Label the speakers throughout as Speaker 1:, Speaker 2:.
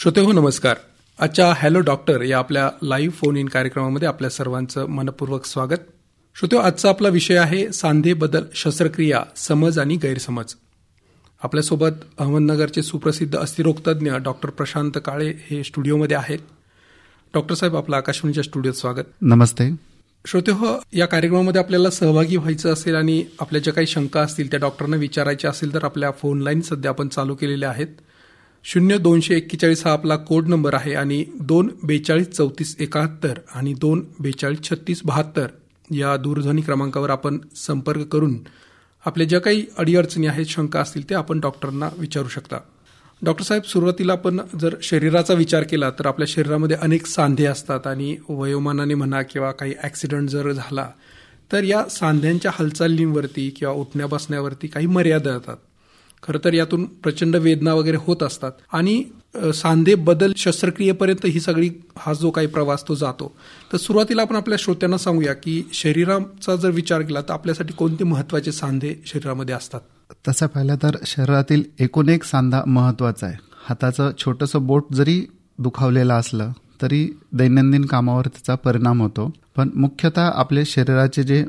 Speaker 1: श्रोते हो नमस्कार. आजच्या हॅलो डॉक्टर या आपल्या लाईव्ह फोन इन कार्यक्रमामध्ये आपल्या सर्वांचं मनपूर्वक स्वागत. श्रोते हो, आजचा आपला विषय आहे सांधे बदल शस्त्रक्रिया समज आणि गैरसमज. आपल्यासोबत अहमदनगरचे सुप्रसिद्ध अस्थिरोग तज्ज्ञ डॉक्टर प्रशांत काळे हे स्टुडिओमध्ये आहेत. डॉक्टर साहेब आपलं आकाशवाणीच्या स्टुडिओत स्वागत.
Speaker 2: नमस्ते.
Speaker 1: श्रोते हो या कार्यक्रमामध्ये आपल्याला सहभागी व्हायचं असेल आणि आपल्या ज्या काही शंका असतील त्या डॉक्टरांना विचारायच्या असतील तर आपल्या फोन लाईन सध्या आपण चालू केलेल्या आहेत. शून्य दोनशे एक्केचाळीस हा आपला कोड नंबर आहे आणि दोन बेचाळीस चौतीस एकाहत्तर आणि दोन बेचाळीस छत्तीस बहात्तर या दूरध्वनी क्रमांकावर आपण संपर्क करून आपल्या ज्या काही अडीअडचणी आहेत शंका असतील ते आपण डॉक्टरांना विचारू शकता. डॉक्टर साहेब सुरुवातीला आपण जर शरीराचा विचार केला तर आपल्या शरीरामध्ये अनेक सांधे असतात आणि वयोमानाने म्हणा किंवा काही ॲक्सिडेंट जर झाला तर या सांध्यांच्या हालचालींवरती किंवा उठण्या बसण्यावरती काही मर्यादा येतात. खरं तर यातून प्रचंड वेदना वगैरे होत असतात. आणि सांधे बदल शस्त्रक्रियेपर्यंत ही सगळी हा जो काही प्रवास तो जातो. तर सुरुवातीला आपण आपल्या श्रोत्यांना सांगूया की शरीराचा जर विचार केला तर आपल्यासाठी कोणते महत्त्वाचे सांधे शरीरामध्ये असतात?
Speaker 2: तसं पाहिलं तर शरीरातील एकूण एक सांधा महत्त्वाचा आहे. हाताचं छोटंसं बोट जरी दुखावलेलं असलं तरी दैनंदिन कामावर त्याचा परिणाम होतो. पण मुख्यतः आपले शरीराचे जे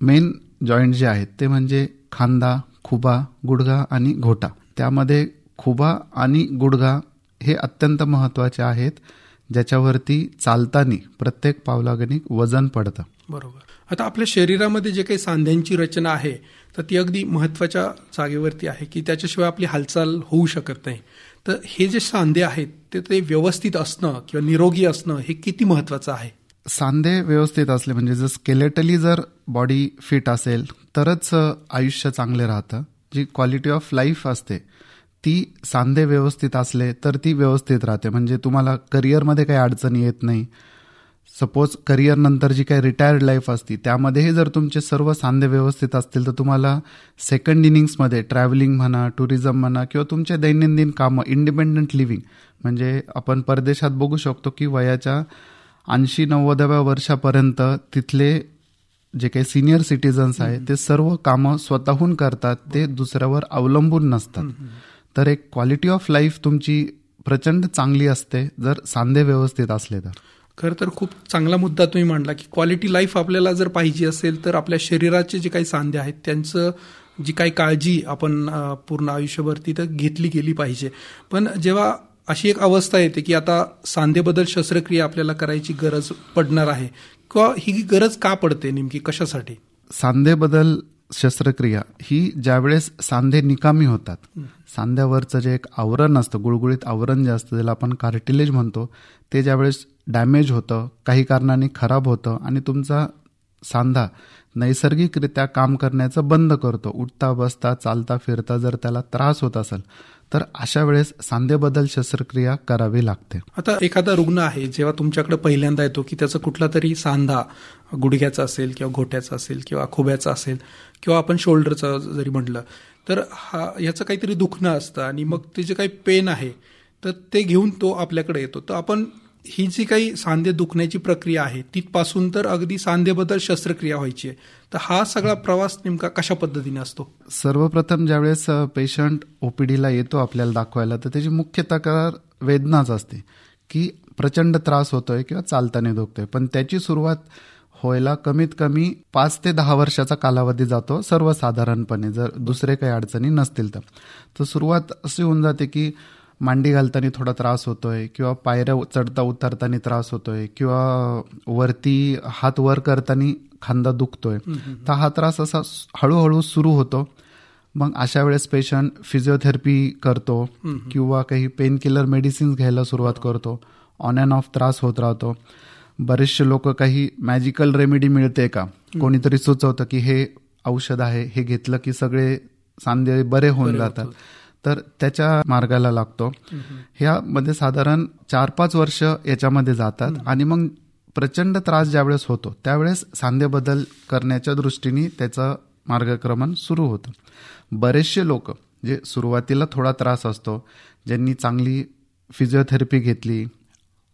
Speaker 2: मेन जॉईंट जे आहेत ते म्हणजे खांदा खुबा गुडघा आणि घोटा. त्यामध्ये खुबा आणि गुडघा हे अत्यंत महत्त्वाचे आहेत ज्याच्यावरती चालताना प्रत्येक पावलागणिक वजन पडतं.
Speaker 1: बरोबर. आता आपल्या शरीरामध्ये जे काही सांध्यांची रचना आहे तर ती अगदी महत्त्वाच्या जागेवरती आहे की त्याच्याशिवाय आपली हालचाल होऊ शकत नाही. तर हे जे सांधे आहेत ते ते व्यवस्थित असणं किंवा निरोगी असणं हे किती महत्वाचं आहे?
Speaker 2: सांधे व्यवस्थित असले म्हणजे जर स्केलेटली जर बॉडी फिट असेल तरच आयुष्य चांगले राहतं. जी क्वालिटी ऑफ लाईफ असते ती सांधे व्यवस्थित असले तर ती व्यवस्थित राहते. म्हणजे तुम्हाला करिअरमध्ये काही अडचणी येत नाही. सपोज करिअरनंतर जी काही रिटायर्ड लाईफ असती त्यामध्येही जर तुमचे सर्व सांधे व्यवस्थित असतील तर तुम्हाला सेकंड इनिंग्समध्ये ट्रॅव्हलिंग म्हणा टुरिझम म्हणा किंवा तुमचे दैनंदिन कामं इंडिपेंडंट लिव्हिंग म्हणजे आपण परदेशात बघू शकतो की वयाच्या ऐंशी नव्वदाव्या वर्षापर्यंत तिथले जे काही सिनियर सिटीजन्स आहेत ते सर्व कामं स्वतःहून करतात ते दुसऱ्यावर अवलंबून नसतात. तर एक क्वालिटी ऑफ लाईफ तुमची प्रचंड चांगली असते जर सांधे व्यवस्थित असले तर.
Speaker 1: खरं तर खूप चांगला मुद्दा तुम्ही मांडला की क्वालिटी लाईफ आपल्याला जर पाहिजे असेल तर आपल्या शरीराचे जे काही सांधे आहेत त्यांचं जी काही काळजी आपण पूर्ण आयुष्यभर तिथं घेतली गेली पाहिजे. पण जेव्हा अशी एक अवस्था येते की आता सांधेबदल शस्त्रक्रिया आपल्याला करायची गरज पडणार आहे. किंवा ही गरज का पडते नेमकी? कशासाठी?
Speaker 2: सांधेबदल शस्त्रक्रिया ही ज्यावेळेस सांधे निकामी होतात सांध्यावरचं जे एक आवरण असतं गुळगुळीत आवरण जे असतं ज्याला आपण कार्टिलेज म्हणतो ते ज्यावेळेस डॅमेज होतं काही कारणाने खराब होतं आणि तुमचा सांधा नैसर्गिकरित्या काम करण्याचं बंद करतो. उठता बसता चालता फिरता जर त्याला त्रास होत असेल तर अशा वेळेस सांधेबदल शस्त्रक्रिया करावी लागते.
Speaker 1: आता एखादा रुग्ण आहे जेव्हा तुमच्याकडे पहिल्यांदा येतो की त्याचा कुठला तरी सांधा गुडघ्याचा असेल किंवा घोट्याचा असेल किंवा खोब्याचा असेल किंवा आपण शोल्डरचा जरी म्हटलं तर हा याचं काहीतरी दुखणं असतं आणि मग ते जे काही पेन आहे तर ते घेऊन तो आपल्याकडे येतो. तर आपण ही जी काही सांधे दुखण्याची प्रक्रिया आहे तिथपासून तर अगदी सांधेबद्दल शस्त्रक्रिया व्हायची आहे. तर हा सगळा प्रवास नेमका कशा पद्धतीने असतो?
Speaker 2: सर्वप्रथम ज्यावेळेस पेशंट ओपीडीला येतो आपल्याला दाखवायला तर त्याची मुख्य तक्रार वेदनाच असते की प्रचंड त्रास होतोय किंवा चालताना दुखतोय. पण त्याची सुरुवात व्हायला कमीत कमी पाच ते दहा वर्षाचा कालावधी जातो सर्वसाधारणपणे जर दुसरे काही अडचणी नसतील तर सुरुवात अशी होऊन जाते की मांडी घालताना थोडा त्रास होतोय किंवा पायऱ्या चढता उतरताना त्रास होतोय किंवा वरती हात वर करताना खांदा दुखतोय तर हा त्रास असा हळूहळू सुरू होतो. मग अशा वेळेस पेशंट फिजिओथेरपी करतो किंवा काही पेन किलर मेडिसिन्स घ्यायला सुरुवात करतो. ऑन अँड ऑफ त्रास होत राहतो. बरेचसे लोक काही मॅजिकल रेमेडी मिळते का? कोणीतरी सुचवतं की हे औषध आहे हे घेतलं की सगळे सांधे बरे होऊन जातात. तर त्याच्या मार्गाला लागतो. ह्यामध्ये साधारण चार पाच वर्ष याच्यामध्ये जातात. आणि मग प्रचंड त्रास ज्यावेळेस होतो त्यावेळेस सांधे बदल करण्याच्या दृष्टीने त्याचं मार्गक्रमण सुरू होतं. बरेचसे लोक जे सुरुवातीला थोडा त्रास असतो ज्यांनी चांगली फिजिओथेरपी घेतली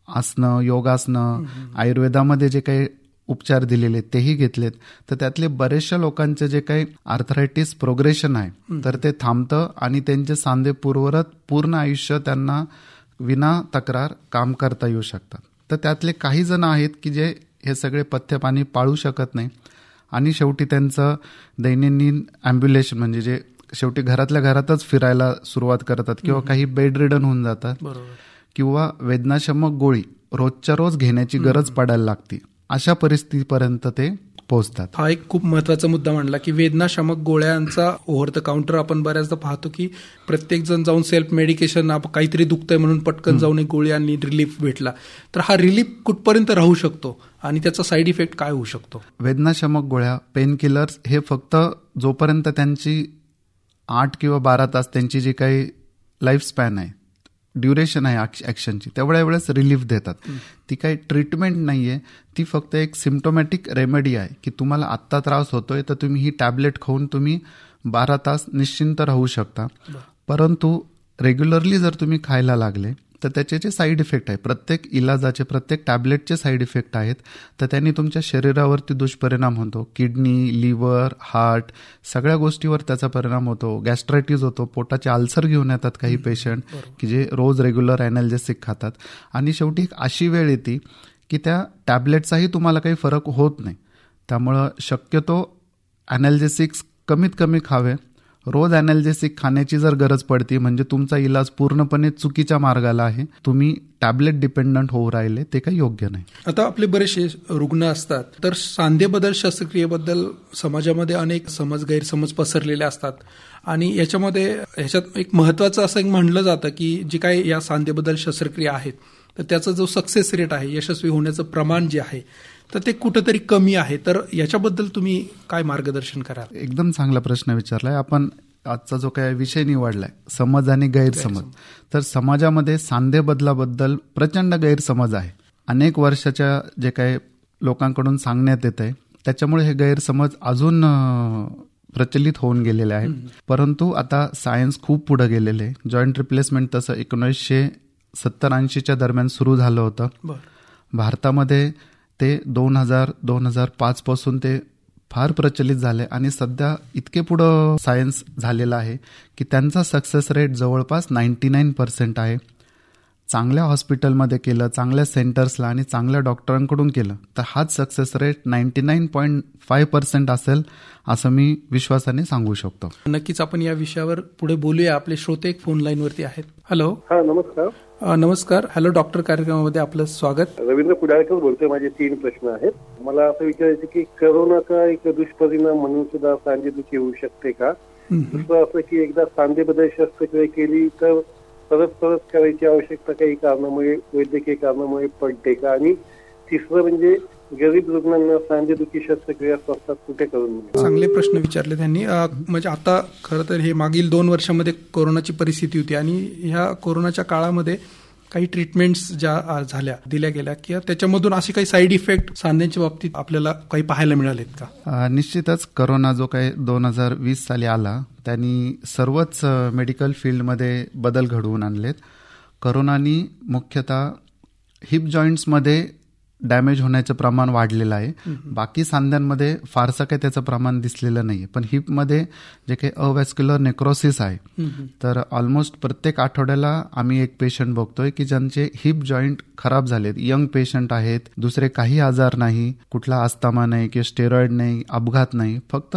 Speaker 2: आसनं योगासनं आयुर्वेदामध्ये जे काही उपचार दिलेले तेही घेतलेत. तर त्यातले बरेचशा लोकांचे जे काही आर्थरायटिस प्रोग्रेशन आहे तर ते थांबतं आणि त्यांचे सांधे पूर्वरत पूर्ण आयुष्य त्यांना विना तक्रार काम करता येऊ शकतात. तर त्यातले काही जण आहेत की जे हे सगळे पथ्य पाणी पाळू शकत नाही. आणि शेवटी त्यांचं दैनंदिन अँब्युलेशन म्हणजे जे शेवटी घरातल्या घरातच फिरायला सुरुवात करतात किंवा काही बेड रिडन होऊन जातात किंवा वेदनाशमक गोळी रोजच्या रोज घेण्याची गरज पडायला लागते. अशा परिस्थितीपर्यंत ते पोहोचतात.
Speaker 1: हा एक खूप महत्त्वाचा मुद्दा मांडला की वेदनाशामक गोळ्यांचा ओव्हर द काउंटर आपण बऱ्याचदा पाहतो की प्रत्येक जण जाऊन सेल्फ मेडिकेशन काहीतरी दुखतंय म्हणून पटकन जाऊन एक गोळी आणि रिलीफ भेटला. तर हा रिलीफ कुठपर्यंत राहू शकतो आणि त्याचा साईड इफेक्ट काय होऊ शकतो?
Speaker 2: वेदनाशमक गोळ्या पेन किलर्स हे फक्त जोपर्यंत त्यांची आठ किंवा बारा तास त्यांची जी काही लाईफ स्पॅन आहे ड्युरेशन आहे ॲक्शनची तेवढ्या वेळेस रिलीफ देतात. ती काही ट्रीटमेंट नाही आहे ती फक्त एक सिम्टोमॅटिक रेमेडी आहे की तुम्हाला आत्ता त्रास होतोय तर तुम्ही ही टॅबलेट खाऊन तुम्ही बारा तास निश्चिंत राहू शकता. परंतु रेग्युलरली जर तुम्ही खायला लागले तर त्याचे जे साईड इफेक्ट आहे प्रत्येक इलाजाचे प्रत्येक टॅबलेटचे साईड इफेक्ट आहेत. तर त्यांनी तुमच्या शरीरावरती दुष्परिणाम होतो. किडनी लिव्हर हार्ट सगळ्या गोष्टीवर त्याचा परिणाम होतो. गॅस्ट्रायटिस होतो. पोटाचे अल्सर घेऊन येतात काही पेशंट की जे रोज रेग्युलर अॅनाल्जेसिक खातात. आणि शेवटी एक अशी वेळ येते की त्या टॅबलेटचाही तुम्हाला काही फरक होत नाही. त्यामुळं शक्यतो अॅनाल्जेसिक्स कमीत कमी खावे. रोज अॅनाल्जेसिक खाण्याची जर गरज पडते म्हणजे तुमचा इलाज पूर्णपणे चुकीच्या मार्गाला आहे तुम्ही टॅबलेट डिपेंडंट होऊ राहिले ते काही योग्य नाही.
Speaker 1: आता आपले बरेचसे रुग्ण असतात तर सांधेबदल शस्त्रक्रियेबद्दल समाजामध्ये अनेक समज गैरसमज पसरलेले असतात. आणि याच्यामध्ये ह्याच्यात एक महत्वाचं असं एक म्हणलं जातं की जी काही या सांधेबद्दल शस्त्रक्रिया आहेत तर त्याचा जो सक्सेस रेट आहे यशस्वी होण्याचं प्रमाण जे आहे तर ते कुठंतरी कमी आहे. तर याच्याबद्दल तुम्ही काय मार्गदर्शन कराल?
Speaker 2: एकदम चांगला प्रश्न विचारलाय. आपण आजचा जो काय विषय निवडलाय समज आणि गैरसमज. तर समाजामध्ये सांधे बदलाबद्दल प्रचंड गैरसमज आहे. अनेक वर्षाच्या जे काही लोकांकडून सांगण्यात येत आहे त्याच्यामुळे हे गैरसमज अजून प्रचलित होऊन गेलेले आहे परंतु आता सायन्स खूप पुढे गेलेले आहे. जॉईंट रिप्लेसमेंट तसं एकोणीसशे सत्तर ऐंशीच्या दरम्यान सुरू झालं होतं. भारतामध्ये ते दोन हजार दोन हजार पाच पासून ते फार प्रचलित झाले आणि सध्या इतके पुढं सायन्स झालेलं आहे की त्यांचा सक्सेस रेट जवळपास नाईन्टी नाईन पर्सेंट आहे. चांगल्या हॉस्पिटलमध्ये केलं चांगल्या सेंटर्सला आणि चांगल्या डॉक्टरांकडून केलं तर हाच success rate ninety nine point five percent असेल असं मी विश्वासाने सांगू शकतो.
Speaker 1: नक्कीच आपण या विषयावर पुढे बोलूया. आपले श्रोते एक फोन लाईनवरती आहेत. हॅलो
Speaker 3: हा नमस्कार.
Speaker 1: नमस्कार. हॅलो डॉक्टर कार्यक्रमामध्ये आपलं स्वागत.
Speaker 3: रवींद्र कुडाळकर बोलतोय. माझे तीन प्रश्न आहेत. मला असं विचारायचं की करोनाचा एक दुष्परिणाम म्हणून सुद्धा सांधेदुखी होऊ शकते का? दुसरं असं की एकदा सांधेबद्दल शस्त्रक्रिया केली तर परत परत करायची आवश्यकता काही कारणामुळे वैद्यकीय कारणामुळे पडते का? आणि तिसरं म्हणजे गरीब रुग्णांना सांधेदुखी शस्त्रक्रिया स्वस्तात कुठे करून
Speaker 1: चांगले प्रश्न विचारले त्यांनी. म्हणजे आता खरं तर हे मागील दोन वर्षामध्ये कोरोनाची परिस्थिती होती आणि ह्या कोरोनाच्या काळामध्ये काही ट्रीटमेंट्स ज्या झाल्या दिल्या गेल्या किंवा त्याच्यामधून असे काही साईड इफेक्ट सांध्यांच्या बाबतीत आपल्याला काही पाहायला मिळालेत का?
Speaker 2: निश्चितच करोना जो काही दोन हजार वीस साली आला त्यांनी सर्वच मेडिकल फील्डमध्ये बदल घडवून आणलेत. करोनानी मुख्यतः हिप जॉईंट्समध्ये डॅमेज होण्याचं प्रमाण वाढलेलं आहे. बाकी सांध्यांमध्ये फारसं काही त्याचं प्रमाण दिसलेलं नाही पण हिपमध्ये जे काही अवॅस्क्युलर नेक्रोसिस आहे तर ऑलमोस्ट प्रत्येक आठवड्याला आम्ही एक पेशंट बघतोय की ज्यांचे हिप जॉईंट खराब झालेत. यंग पेशंट आहेत दुसरे काही आजार नाही कुठला आस्थमा नाही किंवा स्टेरॉइड नाही अपघात नाही. फक्त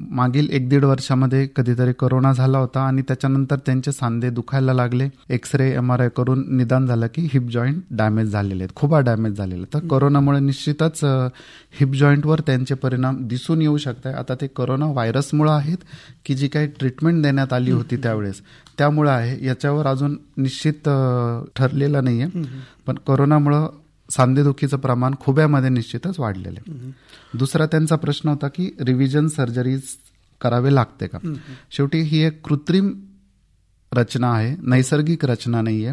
Speaker 2: मागील एक दीड वर्षामध्ये कधीतरी करोना झाला होता आणि त्याच्यानंतर त्यांचे सांधे दुखायला लागले. एक्सरे एम आर आय करून निदान झालं की हिप जॉईंट डॅमेज झालेले आहेत. खूप डॅमेज झालेले. तर कोरोनामुळे निश्चितच हिप जॉईंटवर त्यांचे परिणााम दिसून येऊ शकतात आता ते कोरोना व्हायरसमुळे आहेत की जी काही ट्रीटमेंट देण्यात आली होती त्यावेळेस. त्यामुळे आहे. याच्यावर अजून निश्चित ठरलेलं नाहीये. पण कोरोनामुळं सांधेदुखीचं प्रमाण खुब्यामध्ये निश्चितच वाढलेलं आहे. दुसरा त्यांचा प्रश्न होता की रिव्हिजन सर्जरीज करावे लागते का? शेवटी ही एक कृत्रिम रचना आहे नैसर्गिक रचना नाहीये.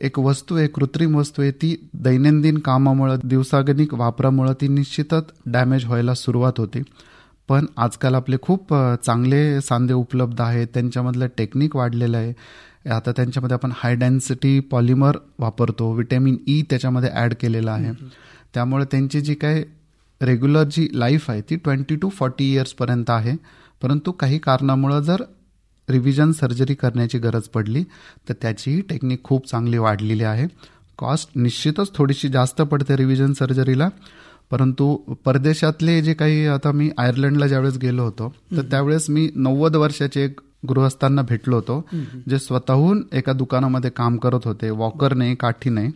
Speaker 2: एक वस्तू आहे कृत्रिम वस्तू आहे ती दैनंदिन कामामुळे दिवसागणिक वापरामुळे ती निश्चितच डॅमेज व्हायला सुरुवात होते. पण आजकाल आपले खूप चांगले सांधे उपलब्ध आहेत त्यांच्यामधलं टेक्निक वाढलेलं आहे. आता त्यांच्यामध्ये आपण हाय डेन्सिटी पॉलिमर वापरतो विटॅमिन ई त्याच्यामध्ये ॲड केलेलं आहे. त्यामुळे त्यांची जी काय रेग्युलर जी लाईफ आहे ती ट्वेंटी टू फॉर्टी इयर्सपर्यंत आहे. परंतु काही कारणामुळं जर रिव्हिजन सर्जरी करण्याची गरज पडली तर त्याचीही टेक्निक खूप चांगली वाढलेली आहे. कॉस्ट निश्चितच थोडीशी जास्त पडते रिव्हिजन सर्जरीला परंतु परदेशातले जे काही आता मी आयर्लंडला ज्यावेळेस गेलो होतो तर त्यावेळेस मी नव्वद वर्षाचे एक गृहस्थांना भेटलो होतो जे स्वतःहून एका दुकानामध्ये काम करत होते वॉकर नाही काठी नाही.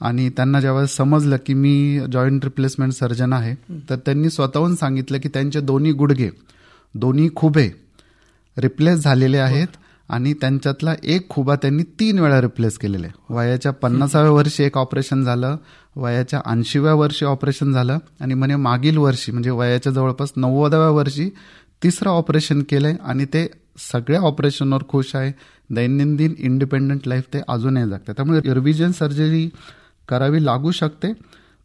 Speaker 2: आणि त्यांना ज्यावेळेस समजलं की मी जॉईंट रिप्लेसमेंट सर्जन आहे तर त्यांनी स्वतःहून सांगितलं की त्यांचे दोन्ही गुडघे दोन्ही खुबे रिप्लेस झालेले आहेत आणि त्यांच्यातला एक खुबा त्यांनी तीन वेळा रिप्लेस केलेले. वयाच्या पन्नासाव्या वर्षी एक ऑपरेशन झालं वयाच्या ऐंशीव्या वर्षी ऑपरेशन झालं आणि म्हणे मागील वर्षी म्हणजे वयाच्या जवळपास नव्वदाव्या वर्षी तिसरं ऑपरेशन केलंय आणि ते सगळ्या ऑपरेशनवर खुश आहे. दैनंदिन इंडिपेंडंट लाईफ ते अजूनही जगतात. त्यामुळे रिव्हिजन सर्जरी करावी लागू शकते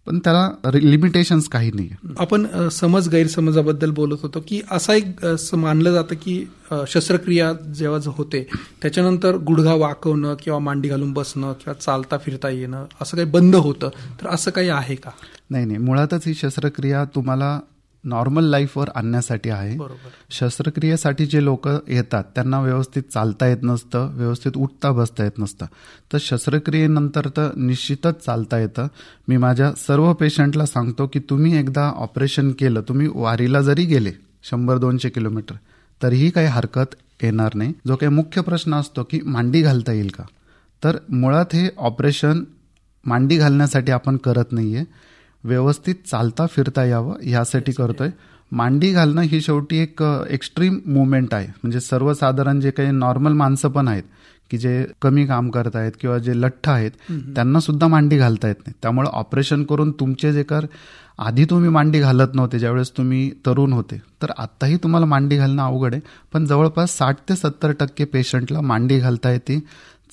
Speaker 2: पण त्याला लिमिटेशन्स काही नाही
Speaker 1: आपण समज गैरसमजाबद्दल बोलत होतो की असा एक मानलं जातं की शस्त्रक्रिया जेव्हा होते त्याच्यानंतर गुडघा वाकवणं किंवा मांडी घालून बसणं किंवा चालता फिरता येणं असं काही बंद होतं. तर असं काही आहे का?
Speaker 2: नाही नाही. मुळातच ही शस्त्रक्रिया तुम्हाला नॉर्मल लाईफवर आणण्यासाठी आहे. शस्त्रक्रियेसाठी जे लोक येतात त्यांना व्यवस्थित चालता येत नसतं व्यवस्थित उठता बसता येत नसतं. तर शस्त्रक्रियेनंतर तर निश्चितच चालता येतं. मी माझ्या सर्व पेशंटला सांगतो की तुम्ही एकदा ऑपरेशन केलं तुम्ही वारीला जरी गेले शंभर दोनशे किलोमीटर तरीही काही हरकत येणार नाही. जो काही मुख्य प्रश्न असतो की मांडी घालता येईल का? तर मुळात हे ऑपरेशन मांडी घालण्यासाठी आपण करत नाहीये. व्यवस्थित चालता फिरता यावं यासाठी करतोय. मांडी घालणं ही शेवटी एक एक्स्ट्रीम मुवमेंट आहे. म्हणजे सर्वसाधारण जे काही नॉर्मल माणसं पण आहेत की जे कमी काम करत आहेत किंवा जे लठ्ठ आहेत त्यांना सुद्धा मांडी घालता येत नाही. त्यामुळे ऑपरेशन करून तुमचे जे कर आधी तुम्ही मांडी घालत नव्हते ज्यावेळेस तुम्ही तरुण होते तर आत्ताही तुम्हाला मांडी घालणं अवघड आहे. पण जवळपास साठ ते सत्तर टक्के पेशंटला मांडी घालता येते.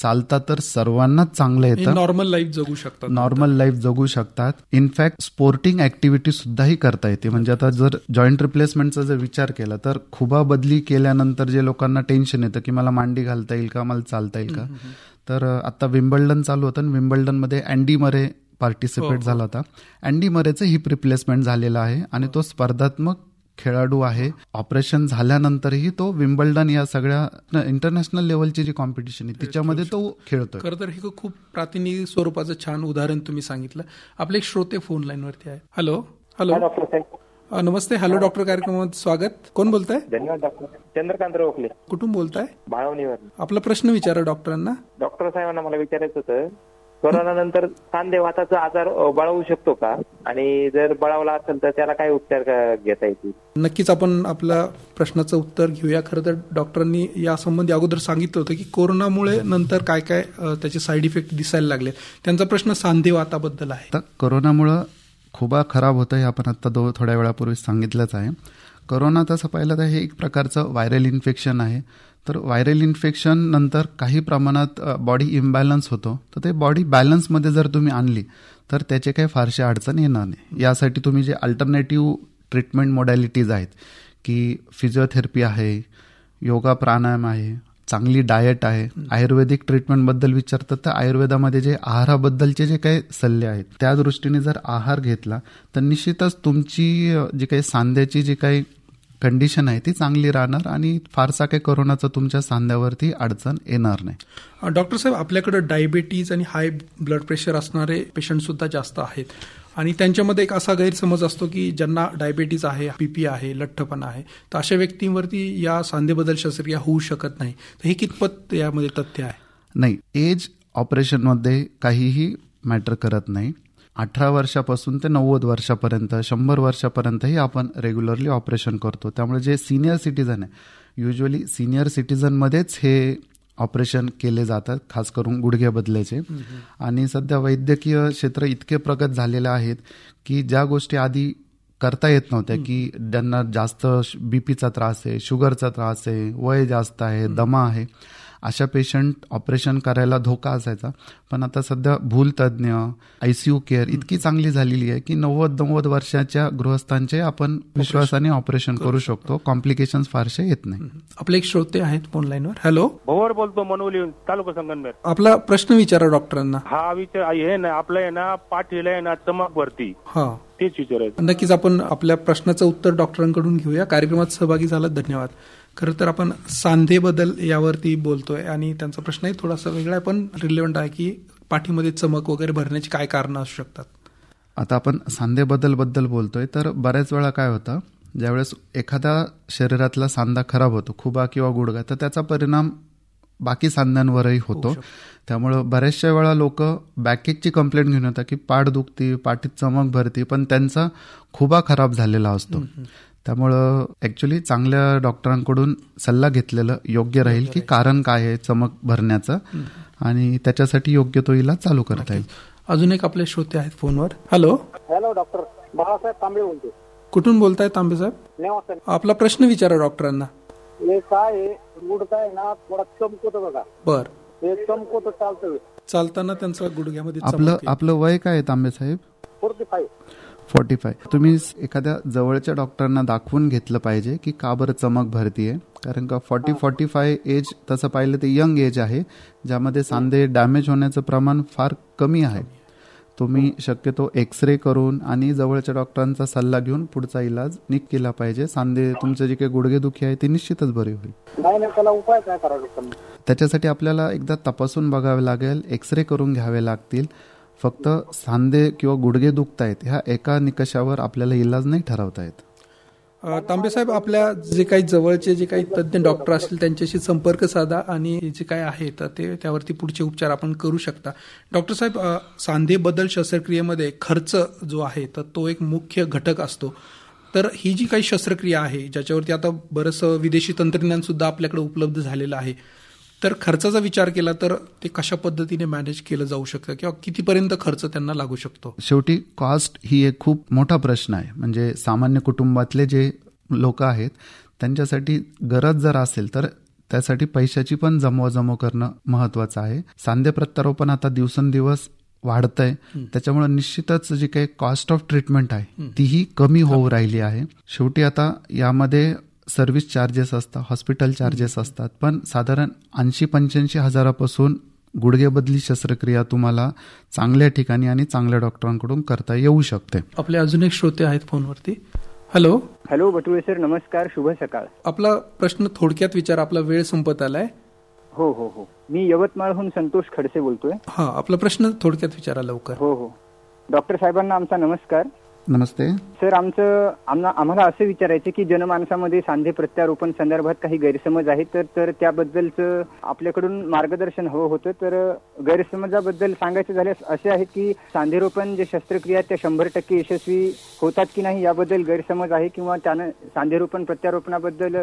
Speaker 2: चालता तर सर्वांनाच चांगलं येतं.
Speaker 1: नॉर्मल लाईफ जगू शकतात.
Speaker 2: नॉर्मल लाईफ जगू शकतात. इनफॅक्ट स्पोर्टिंग ऍक्टिव्हिटी सुद्धाही करता येते. म्हणजे आता जर जॉईंट रिप्लेसमेंटचा जर विचार केला तर खुबा बदली केल्यानंतर जे लोकांना टेन्शन येतं की मला मांडी घालता येईल का मला चालता येईल का? तर आता विम्बल्डन चालू होतं आणि विम्बल्डनमध्ये अँडी मरे पार्टिसिपेट झाला होता. अँडी मरेचं हिप रिप्लेसमेंट झालेलं आहे आणि तो स्पर्धात्मक खेळाडू आहे. ऑपरेशन झाल्यानंतरही तो विम्बल्डन या सगळ्या इंटरनॅशनल लेवलची जी कॉम्पिटिशन आहे तिच्यामध्ये तो खेळतोय.
Speaker 1: खरं तर हे खूप प्रातिनिधिक स्वरूपाचं छान उदाहरण तुम्ही सांगितलं. आपले एक श्रोते फोन लाईनवरती आहे हॅलो हॅलो नमस्ते. हॅलो डॉक्टर कार्यक्रमात स्वागत. कोण बोलताय?
Speaker 4: धन्यवाद डॉक्टर चंद्रकांत रोखले.
Speaker 1: कुठून बोलताय?
Speaker 4: बाळवणीवर
Speaker 1: आपला प्रश्न विचारा डॉक्टरांना
Speaker 4: डॉक्टर साहेबांना मला विचारायचं होतं. कोरोना नंतर वाताचा आजार बळवू शकतो का? आणि जर बळावला असेल तर त्याला काय उपचार घेता येतील?
Speaker 1: नक्कीच आपण आपल्या प्रश्नाचं उत्तर घेऊया. खरं तर डॉक्टरांनी यासंबंधी अगोदर सांगितलं होतं की कोरोनामुळे नंतर काय काय त्याचे साईड इफेक्ट दिसायला लागले. त्यांचा प्रश्न सांधे वाताबद्दल आहे.
Speaker 2: कोरोनामुळे खुबा खराब होतं हे आपण आता दो थोड्या वेळापूर्वी सांगितलंच आहे. कोरोना तसं पाहिलं तर हे एक प्रकारचं व्हायरल इन्फेक्शन आहे. तर व्हायरल इन्फेक्शन नंतर काही प्रमाणात बॉडी इम्बॅलन्स होतो. तर ते बॉडी बॅलन्समध्ये जर तुम्ही आणली तर त्याचे काही फारसे अडचण येणार नाही. यासाठी तुम्ही जे अल्टरनेटिव्ह ट्रीटमेंट मोडॅलिटीज आहेत की फिजिओथेरपी आहे योगा प्राणायाम आहे चांगली डाएट आहे आयुर्वेदिक ट्रीटमेंटबद्दल विचारतात तर आयुर्वेदामध्ये जे आहाराबद्दलचे जे काही सल्ले आहेत त्या दृष्टीने जर आहार घेतला तर निश्चितच तुमची जी काही सांध्याची जी काही कंडिशन आहे ती चांगली राहणार आणि फारसा काही कोरोनाचा तुमच्या सांध्यावरती अडचण येणार नाही.
Speaker 1: डॉक्टर साहेब आपल्याकडे डायबिटीज आणि हाय ब्लड प्रेशर असणारे पेशंट सुद्धा जास्त आहेत. आणि त्यांच्यामध्ये एक असा गैरसमज असतो की ज्यांना डायबिटीज आहे बीपी आहे लठ्ठपणा आहे तर अशा व्यक्तींवरती या सांधेबदल शस्त्रक्रिया होऊ शकत नाही. तर हे कितपत यामध्ये तथ्य आहे?
Speaker 2: नाही एज ऑपरेशनमध्ये काहीही मॅटर करत नाही. अठरा वर्षापासून ते नव्वद वर्षापर्यंत शंभर वर्षापर्यंतही आपण रेग्युलरली ऑपरेशन करतो. त्यामुळे जे सिनियर सिटीजन आहे युजली सिनियर सिटीजनमध्येच हे ऑपरेशन केले जातात खास करून गुडघे बदल्याचे. आणि सध्या वैद्यकीय क्षेत्र इतके प्रगत झालेले आहेत की ज्या गोष्टी आधी करता येत नव्हत्या की ज्यांना जास्त बीपीचा त्रास आहे शुगरचा त्रास आहे वय जास्त आहे दमा आहे. अशा पेशंट ऑपरेशन करायला धोका असायचा. पण आता सध्या भूल तज्ज्ञ आयसीयू केअर इतकी चांगली झालेली आहे की नव्वद नव्वद वर्षाच्या गृहस्थांचे आपण विश्वासाने ऑपरेशन करू शकतो. कॉम्प्लिकेशन फारसे येत नाही.
Speaker 1: आपले एक श्रोते आहेत फोन लाईनवर हॅलो
Speaker 5: भोवर बोलतो मनोली तालुका संगमनेर
Speaker 1: आपला प्रश्न विचारा डॉक्टरांना.
Speaker 5: हा विचार हे ना आपलं आहे ना पाठीला आहे ना चमक भरती
Speaker 1: हा.
Speaker 5: तेच विचारायचं.
Speaker 1: नक्कीच आपण आपल्या प्रश्नाचं उत्तर डॉक्टरांकडून घेऊया. कार्यक्रमात सहभागी झाला धन्यवाद. खरं तर आपण सांधेबद्दल यावरती बोलतोय आणि त्यांचा प्रश्नही थोडासा वेगळा आहे पण रिलेव्हंट आहे की पाठीमध्ये चमक वगैरे भरण्याची काय कारणं असू शकतात?
Speaker 2: आता आपण सांधेबद्दल बद्दल बोलतोय तर बऱ्याच वेळा काय होतं ज्यावेळेस एखादा शरीरातला सांधा खराब होतो खुबा किंवा गुडघा तर त्याचा परिणाम बाकी सांध्यांवरही होतो. त्यामुळं बऱ्याचशा वेळा लोक बॅकेजची कंप्लेंट घेऊन येतात की पाठ दुखती पाठीत चमक भरती पण त्यांचा खुबा खराब झालेला असतो. त्यामुळं ऍक्च्युली चांगल्या डॉक्टरांकडून सल्ला घेतलेलं योग्य राहील की कारण काय आहे चमक भरण्याचं. आणि त्याच्यासाठी योग्य तो इलाज चालू करता येईल.
Speaker 1: अजून एक आपले श्रोते आहेत फोनवर. Hello
Speaker 6: hello doctor Balasaheb Tambe बोलतो
Speaker 1: कुठून बोलताय तांबे साहेब? आपला प्रश्न विचारा डॉक्टरांना.
Speaker 6: हे काय आहे? गुडघा ना थोडा चमकत बघा.
Speaker 1: बर.
Speaker 6: हे चमकत चालतं
Speaker 1: चालताना त्यांचा गुडघ्यामध्ये
Speaker 2: आपलं. आपलं वय काय आहे Tambe saheb?
Speaker 6: Forty five.
Speaker 2: Forty five तुम्ही एखाद्या जवळच्या डॉक्टरांना दाखवून घेतलं पाहिजे की का बरं चमक भरतीये. कारण का फॉर्टी फॉर्टी फाय एज तसं पाहिलं तर यंग एज आहे ज्यामध्ये सांधे डॅमेज होण्याचं प्रमाण फार कमी आहे. तुम्ही शक्यतो एक्स रे करून आणि जवळच्या डॉक्टरांचा सल्ला घेऊन पुढचा इलाज नीट केला पाहिजे. सांधे तुमचे जे काही गुडघेदुखी आहे ती निश्चितच बरी होईल. त्याच्यासाठी आपल्याला एकदा तपासून बघावे लागेल एक्स रे करून घ्यावे लागतील. फक्त सांधे किंवा गुडघे दुखतायत ह्या एका निकषावर आपल्याला इलाज नाही ठरवता येत
Speaker 1: तांबे साहेब आपल्या जे काही जवळचे जे काही तज्ज्ञ डॉक्टर असतील त्यांच्याशी संपर्क साधा आणि जे काय आहे तर ते त्यावरती पुढचे उपचार आपण करू शकता. डॉक्टर साहेब सांधे बदल शस्त्रक्रियेमध्ये खर्च जो आहे तर तो एक मुख्य घटक असतो. तर ही जी काही शस्त्रक्रिया आहे ज्याच्यावरती आता बरंचसं विदेशी तंत्रज्ञान सुद्धा आपल्याकडे उपलब्ध झालेलं आहे तर खर्चाचा विचार केला तर ते कशा पद्धतीने मॅनेज केलं जाऊ शकतं किंवा कितीपर्यंत खर्च त्यांना लागू शकतो?
Speaker 2: शेवटी कॉस्ट ही एक खूप मोठा प्रश्न आहे. म्हणजे सामान्य कुटुंबातले जे लोक आहेत त्यांच्यासाठी गरज जर असेल तर त्यासाठी पैशाची पण जमवाजमव करणं महत्वाचं आहे. सांधे प्रत्यारोपण आता दिवसेंदिवस वाढतंय. त्याच्यामुळे निश्चितच जी काही कॉस्ट ऑफ ट्रीटमेंट आहे तीही कमी होऊ राहिली आहे. शेवटी आता यामध्ये सर्व्हिस चार्जेस असतात हॉस्पिटल चार्जेस असतात. पण साधारण ऐंशी पंच्याऐंशी हजारापासून गुडघेबदली शस्त्रक्रिया तुम्हाला चांगल्या ठिकाणी आणि चांगल्या डॉक्टरांकडून करता येऊ शकते.
Speaker 1: आपले अजून एक श्रोते आहेत फोनवरती. हॅलो
Speaker 7: हॅलो बटुळे सर नमस्कार शुभ सकाळ.
Speaker 1: आपला प्रश्न थोडक्यात विचार आपला वेळ संपत आलाय.
Speaker 7: हो हो हो. मी यवतमाळहून संतोष खडसे बोलतोय.
Speaker 1: हा आपला प्रश्न थोडक्यात विचारा लवकर.
Speaker 7: हो हो. डॉक्टर साहेबांना आमचा नमस्कार.
Speaker 2: नमस्ते.
Speaker 7: सर आमचं आम्हाला असं विचारायचं की जनमानसामध्ये सांधे प्रत्यारोपण संदर्भात काही गैरसमज आहेत तर तर त्याबद्दलचं आपल्याकडून मार्गदर्शन हवं होतं. तर गैरसमजाबद्दल सांगायचं झाल्यास असे आहेत की सांधेरोपण जे शस्त्रक्रिया त्या शंभर टक्के यशस्वी होतात की नाही याबद्दल गैरसमज आहे किंवा त्यानं सांधेरोपण प्रत्यारोपणाबद्दल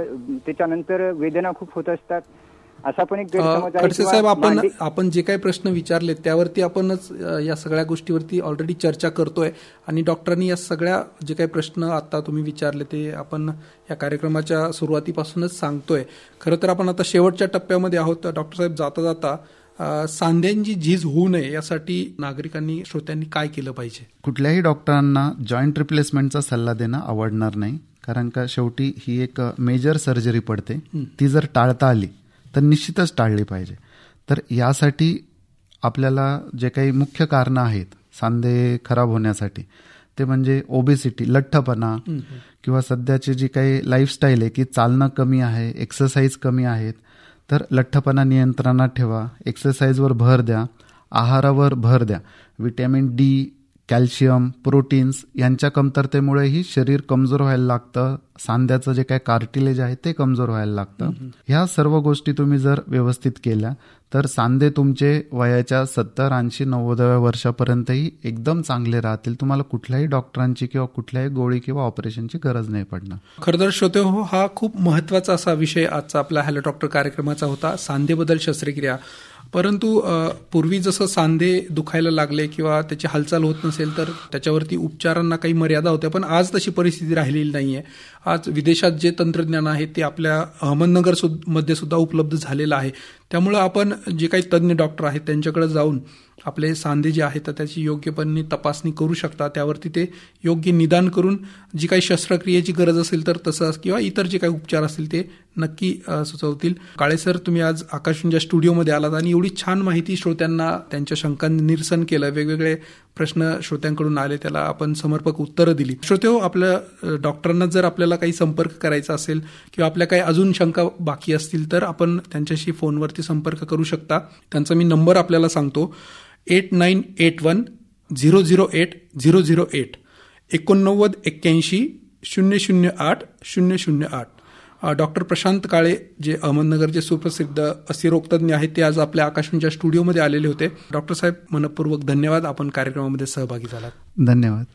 Speaker 7: त्याच्यानंतर वेदना खूप होत असतात. असा पण एक गैरसमज
Speaker 1: साहेब आपण आपण जे काही प्रश्न विचारले त्यावरती आपणच या सगळ्या गोष्टीवरती ऑलरेडी चर्चा करतोय. आणि डॉक्टरांनी या सगळ्या जे काही प्रश्न आता तुम्ही विचारले ते आपण या कार्यक्रमाच्या सुरुवातीपासूनच सांगतोय. खरं तर आपण आता शेवटच्या टप्प्यामध्ये आहोत. डॉक्टर साहेब जाता जाता सांध्यांची झीज होऊ नये यासाठी नागरिकांनी श्रोत्यांनी काय केलं पाहिजे?
Speaker 2: कुठल्याही डॉक्टरांना जॉईंट रिप्लेसमेंटचा सल्ला देणं आवडणार नाही कारण का शेवटी ही एक मेजर सर्जरी पडते. ती जर टाळता आली तर निश्चितच टाळली पाहिजे. तर यासाठी आपल्याला जे काही मुख्य कारणं आहेत सांधे खराब होण्यासाठी ते म्हणजे ओबेसिटी लठ्ठपणा किंवा सध्याची जी काही लाईफस्टाईल आहे की चालणं कमी आहे एक्सरसाइज कमी आहेत तर लठ्ठपणा नियंत्रणात ठेवा एक्सरसाइजवर भर द्या आहारावर भर द्या. विटॅमिन डी कॅल्शियम प्रोटीन्स यांच्या कमतरतेमुळेही शरीर कमजोर व्हायला लागतं. सांध्याचं जे काय कार्टिलेज आहे ते कमजोर व्हायला लागतं. ह्या सर्व गोष्टी तुम्ही जर व्यवस्थित केल्या तर सांधे तुमचे वयाच्या सत्तर ऐंशी नव्वदाव्या वर्षापर्यंतही एकदम चांगले राहतील. तुम्हाला कुठल्याही डॉक्टरांची किंवा कुठल्याही गोळी किंवा ऑपरेशनची गरज नाही पडणार.
Speaker 1: खरं तर श्रोते हो हा खूप महत्त्वाचा असा विषय आजचा आपला हॅलो डॉक्टर कार्यक्रमाचा होता. सांधेबद्दल शस्त्रक्रिया. परंतु पूर्वी जसं सांधे दुखायला लागले किंवा त्याची हालचाल होत नसेल तर त्याच्यावरती उपचारांना काही मर्यादा होत्या पण आज तशी परिस्थिती राहिलेली नाहीये. आज विदेशात जे तंत्रज्ञान आहे ते आपल्या अहमदनगर सुद- मध्ये सुद्धा उपलब्ध झालेलं आहे. त्यामुळे आपण जे काही तज्ज्ञ डॉक्टर आहेत त्यांच्याकडे जाऊन आपले सांधे जे आहेत तर त्याची योग्यपणे तपासणी करू शकता. त्यावरती ते योग्य निदान करून जी काही शस्त्रक्रियेची गरज असेल तर तसं किंवा इतर जे काही उपचार असतील ते नक्की सुचवतील. काळे सर तुम्ही आज आकाशवाणीच्या स्टुडिओमध्ये आलात आणि एवढी छान माहिती श्रोत्यांना त्यांच्या शंकांचं निरसन केलं. वेगवेगळे प्रश्न श्रोत्यांकडून आले त्याला आपण समर्पक उत्तरं दिली. श्रोते हो आपल्या डॉक्टरांना जर आपल्याला काही संपर्क करायचा असेल किंवा आपल्या काही अजून शंका बाकी असतील तर आपण त्यांच्याशी फोनवरती संपर्क करू शकता. त्यांचा मी नंबर आपल्याला सांगतो. Eight nine eight one zero zero eight zero zero eight. एकोणनव्वद एक्क्याऐंशी शून्य शून्य आठ शून्य शून्य आठ. डॉक्टर प्रशांत काळे जे अहमदनगरचे सुप्रसिद्ध अस्थिरोगतज्ञ आहेत ते आज आपल्या आकाशवाणीच्या स्टुडिओमध्ये आलेले होते. डॉक्टर साहेब मनपूर्वक धन्यवाद. आपण कार्यक्रमामध्ये सहभागी झालात.
Speaker 2: धन्यवाद.